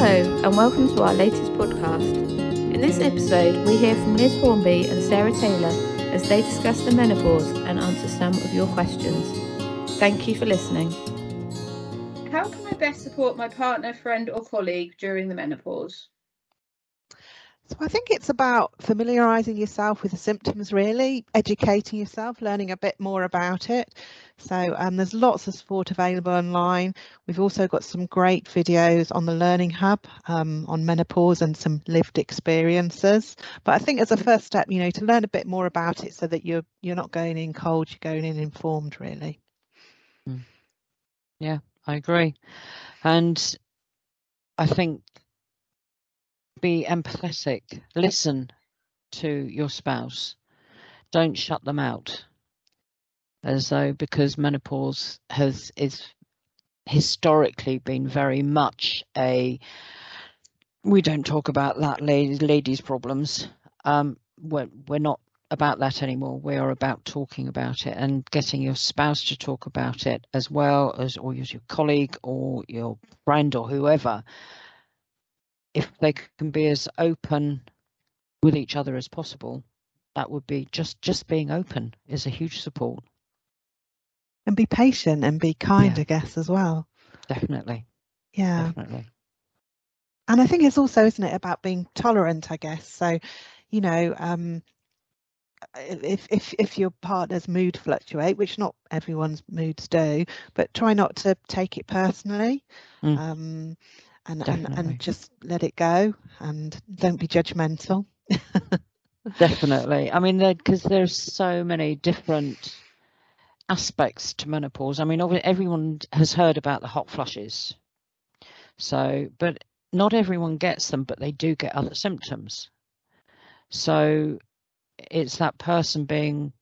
Hello, and welcome to our latest podcast. In this episode, we hear from Liz Hornby and Sarah Taylor as they discuss the menopause and answer some of your questions. Thank you for listening. How can I best support my partner, friend, or colleague during the menopause? So I think it's about familiarising yourself with the symptoms, really, educating yourself, learning a bit more about it. So um, there's lots of support available online. We've also got some great videos on the Learning Hub um, on menopause and some lived experiences. But I think as a first step, you know, to learn a bit more about it so that you're you're not going in cold, you're going in informed, really. Hmm. Yeah, I agree. And I think be empathetic, listen to your spouse, don't shut them out. As though because menopause has is historically been very much a we don't talk about that ladies ladies problems. Um we're, we're not about that anymore. We are about talking about it and getting your spouse to talk about it as well as or your colleague or your friend or whoever if they can be as open with each other as possible, that would be just just being open is a huge support. And be patient and be kind, yeah. I guess, as well. Definitely. Yeah. Definitely. And I think it's also, isn't it, about being tolerant, I guess. So, you know, um, if if if your partner's mood fluctuate, which not everyone's moods do, but try not to take it personally. Mm. Um, and, and, and just let it go and don't be judgmental. Definitely. I mean, because there's so many different aspects to menopause. I mean, everyone has heard about the hot flushes. So, but not everyone gets them, but they do get other symptoms. So, it's that person being,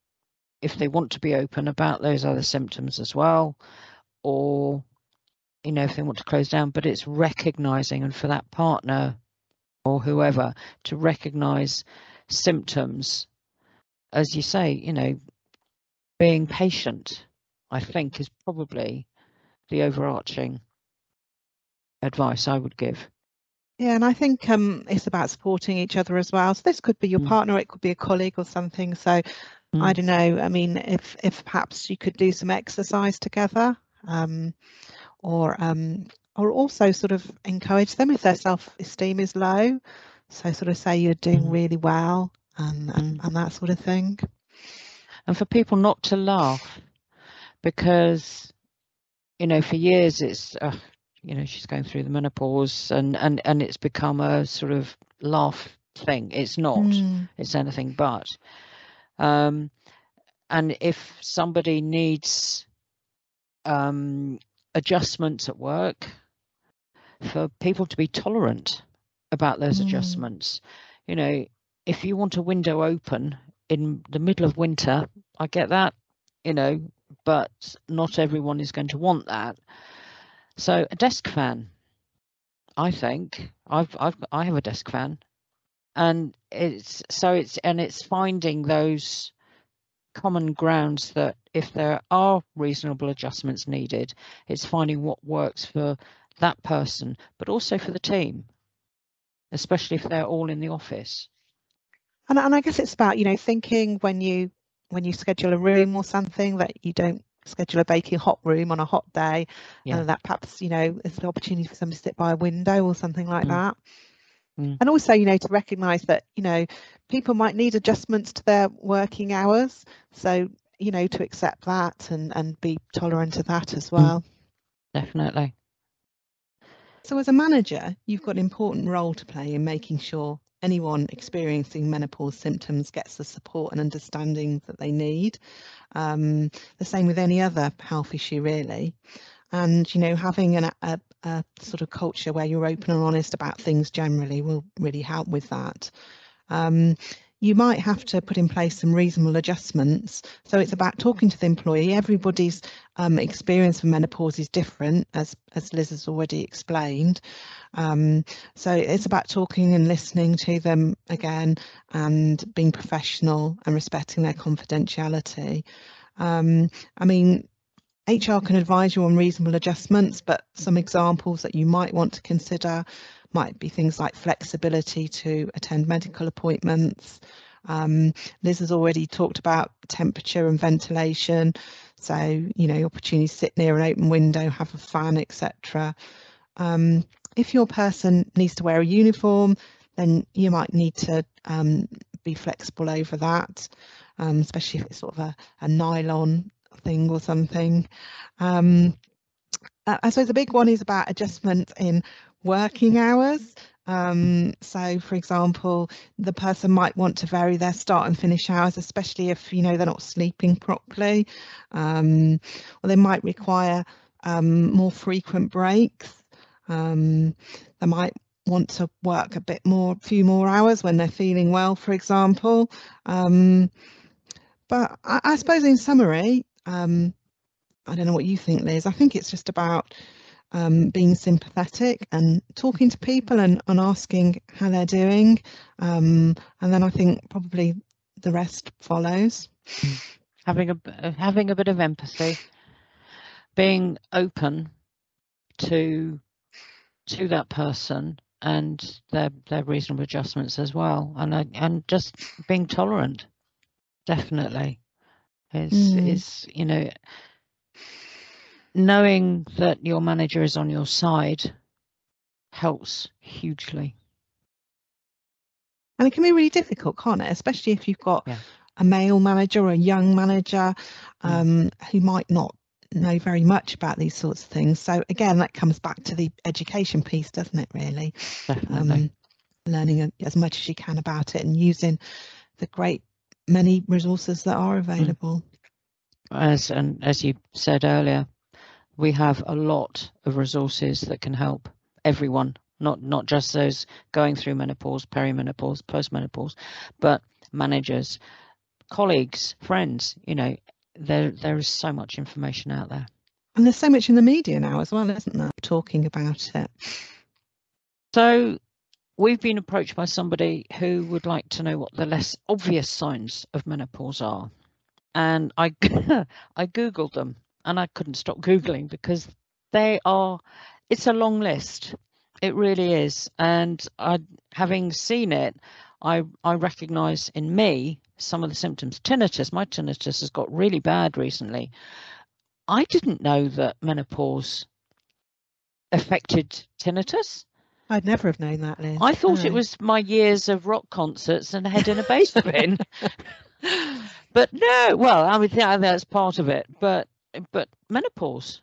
if they want to be open about those other symptoms as well, or you know, if they want to close down, but it's recognizing and for that partner or whoever to recognize symptoms, as you say, you know, being patient, I think, is probably the overarching advice I would give. Yeah, and I think um, it's about supporting each other as well. So this could be your mm. partner, it could be a colleague or something. So mm. I don't know. I mean, if if perhaps you could do some exercise together, um, or um, or also sort of encourage them if their self-esteem is low. So sort of say you're doing mm. really well and, and, and that sort of thing. And for people not to laugh because, you know, for years it's, uh, you know, she's going through the menopause and, and, and it's become a sort of laugh thing. It's not, mm. it's anything but. Um, and if somebody needs um, adjustments at work, for people to be tolerant about those mm. adjustments. You know, if you want a window open in the middle of winter, I get that, you know, but not everyone is going to want that. So a desk fan, I think I've I've I have a desk fan, and it's so it's and it's finding those common grounds that if there are reasonable adjustments needed, it's finding what works for that person, but also for the team, especially if they're all in the office. And, and I guess it's about you know thinking when you when you schedule a room or something that you don't schedule a baking hot room on a hot day, yeah. and that perhaps you know is an opportunity for somebody to sit by a window or something like mm. that. Mm. And also, you know, to recognise that, you know, people might need adjustments to their working hours. So, you know, to accept that and, and be tolerant of that as mm. well. Definitely. So as a manager, you've got an important role to play in making sure anyone experiencing menopause symptoms gets the support and understanding that they need. Um, the same with any other health issue, really and you know having an, a, a sort of culture where you're open and honest about things generally will really help with that. Um, you might have to put in place some reasonable adjustments. So it's about talking to the employee. Everybody's um, experience of menopause is different, as as Liz has already explained. Um, so it's about talking and listening to them again, and being professional and respecting their confidentiality. Um, I mean, HR can advise you on reasonable adjustments, but some examples that you might want to consider might be things like flexibility to attend medical appointments. Um, Liz has already talked about temperature and ventilation. So, you know, opportunity to sit near an open window, have a fan, etc. Um, if your person needs to wear a uniform, then you might need to um, be flexible over that, um, especially if it's sort of a, a nylon thing or something. Um, I suppose the big one is about adjustment in working hours. Um, so, for example, the person might want to vary their start and finish hours, especially if you know they're not sleeping properly, um, or they might require um, more frequent breaks. Um, they might want to work a bit more, a few more hours when they're feeling well, for example. Um, but I, I, suppose, in summary, um, I don't know what you think, Liz. I think it's just about um, being sympathetic and talking to people and, and asking how they're doing. Um, and then I think probably the rest follows. Having a having a bit of empathy, being open to to that person and their their reasonable adjustments as well, and I, and just being tolerant, definitely, is mm. is you know knowing that your manager is on your side helps hugely. And it can be really difficult, can't it? Especially if you've got yeah. a male manager or a young manager mm. um, mm. who might not know very much about these sorts of things. So again, that comes back to the education piece, doesn't it? Really, um, learning as much as you can about it and using the great many resources that are mm. available. As and as you said earlier, we have a lot of resources that can help everyone, not not just those going through menopause, perimenopause, postmenopause, but managers, colleagues, friends. You know, there there is so much information out there. And there's so much in the media now as well, isn't there? Talking about it. So we've been approached by somebody who would like to know what the less obvious signs of menopause are. And I I googled them and I couldn't stop googling because they are it's a long list. It really is. And I having seen it, I I recognize in me some of the symptoms. Tinnitus, my tinnitus has got really bad recently. I didn't know that menopause affected tinnitus. I'd never have known that, Liz. I thought no. it was my years of rock concerts and a head in a bass bin. but no, well, I mean, that's part of it. But but menopause,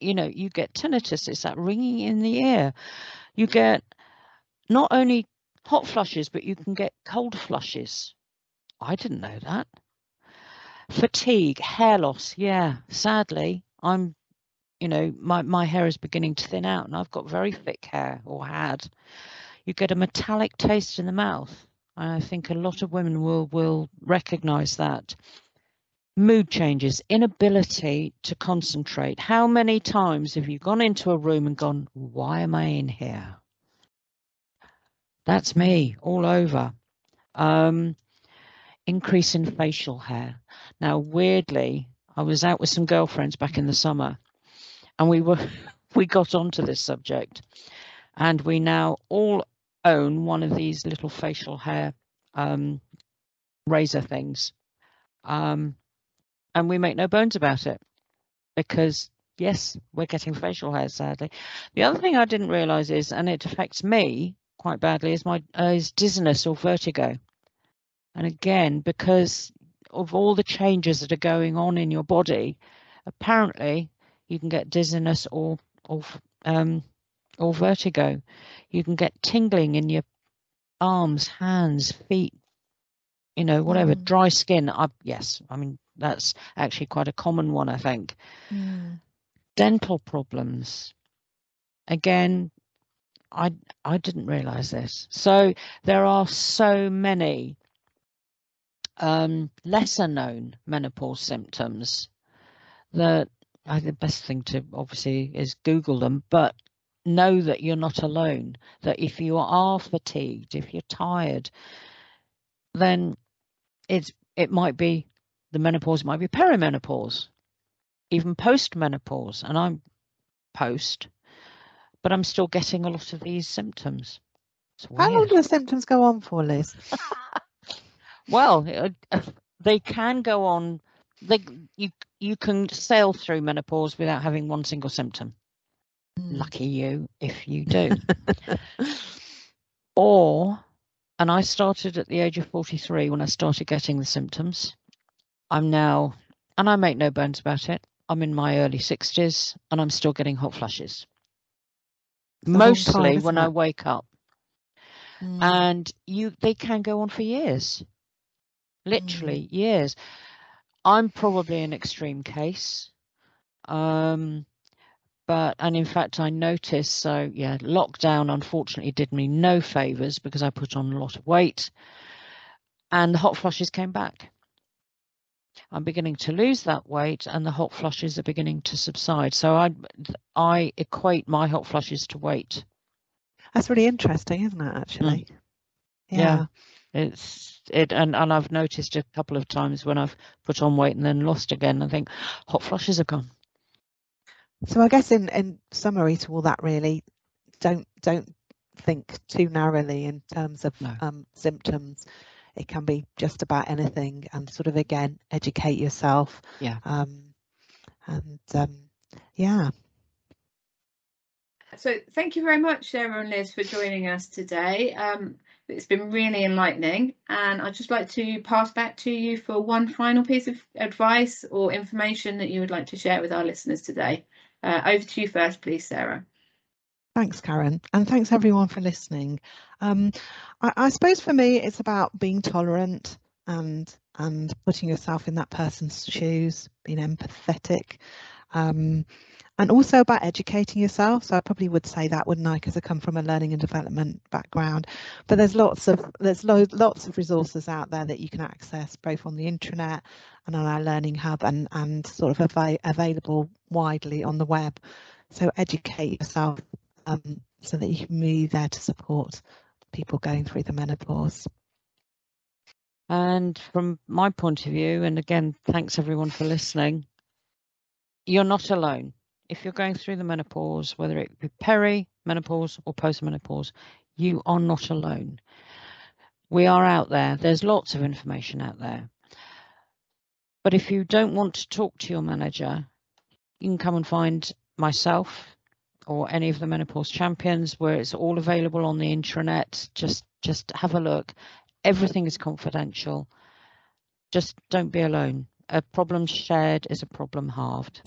you know, you get tinnitus. It's that ringing in the ear. You get not only hot flushes, but you can get cold flushes. I didn't know that. Fatigue, hair loss. Yeah, sadly, I'm, you know, my, my hair is beginning to thin out and I've got very thick hair or had. You get a metallic taste in the mouth. I think a lot of women will, will recognize that. Mood changes, inability to concentrate. How many times have you gone into a room and gone, why am I in here? That's me all over. Um, increase in facial hair. Now, weirdly, I was out with some girlfriends back in the summer, and we were we got onto this subject, and we now all own one of these little facial hair um, razor things, um, and we make no bones about it because yes, we're getting facial hair. Sadly, the other thing I didn't realize is, and it affects me quite badly, is my uh, is dizziness or vertigo. And again, because of all the changes that are going on in your body, apparently you can get dizziness or or um, or vertigo. You can get tingling in your arms, hands, feet, you know, whatever, mm. dry skin. I, yes, I mean that's actually quite a common one, I think. Mm. Dental problems. Again, I I didn't realize this. So there are so many um, lesser known menopause symptoms that I think the best thing to obviously is Google them, but know that you're not alone. That if you are fatigued, if you're tired, then it's it might be the menopause, it might be perimenopause, even postmenopause, and I'm post. but I'm still getting a lot of these symptoms. How long do the symptoms go on for, Liz? well, uh, they can go on. They you you can sail through menopause without having one single symptom. Mm. Lucky you if you do. or, and I started at the age of 43 when I started getting the symptoms. I'm now, and I make no bones about it. I'm in my early 60s and I'm still getting hot flushes. Mostly time, when it? I wake up. Mm. And you they can go on for years. Literally mm. years. I'm probably an extreme case. Um but and in fact I noticed so yeah, lockdown unfortunately did me no favors because I put on a lot of weight and the hot flushes came back. I'm beginning to lose that weight and the hot flushes are beginning to subside. So I I equate my hot flushes to weight. That's really interesting, isn't it? Actually, mm. Yeah. yeah. It's it, and and I've noticed a couple of times when I've put on weight and then lost again. I think hot flushes have gone. So I guess in in summary to all that, really, don't don't think too narrowly in terms of no. um, symptoms. It can be just about anything, and sort of again educate yourself. Yeah. Um, and um, yeah, so thank you very much, Sarah and Liz, for joining us today. Um, it's been really enlightening, and I'd just like to pass back to you for one final piece of advice or information that you would like to share with our listeners today. Uh, over to you first, please, Sarah. Thanks, Karen, and thanks everyone for listening. Um, I, I suppose for me, it's about being tolerant and and putting yourself in that person's shoes, being empathetic. Um, and also about educating yourself. So I probably would say that, wouldn't I? Because I come from a learning and development background. But there's lots of there's lo- lots of resources out there that you can access both on the intranet and on our learning hub and and sort of av- available widely on the web. So educate yourself um, so that you can be there to support people going through the menopause. And from my point of view, and again, thanks everyone for listening, you're not alone if you're going through the menopause, whether it be peri, menopause, or postmenopause, you are not alone. We are out there. There's lots of information out there. But if you don't want to talk to your manager, you can come and find myself or any of the menopause champions where it's all available on the intranet. Just just have a look. Everything is confidential. Just don't be alone. A problem shared is a problem halved.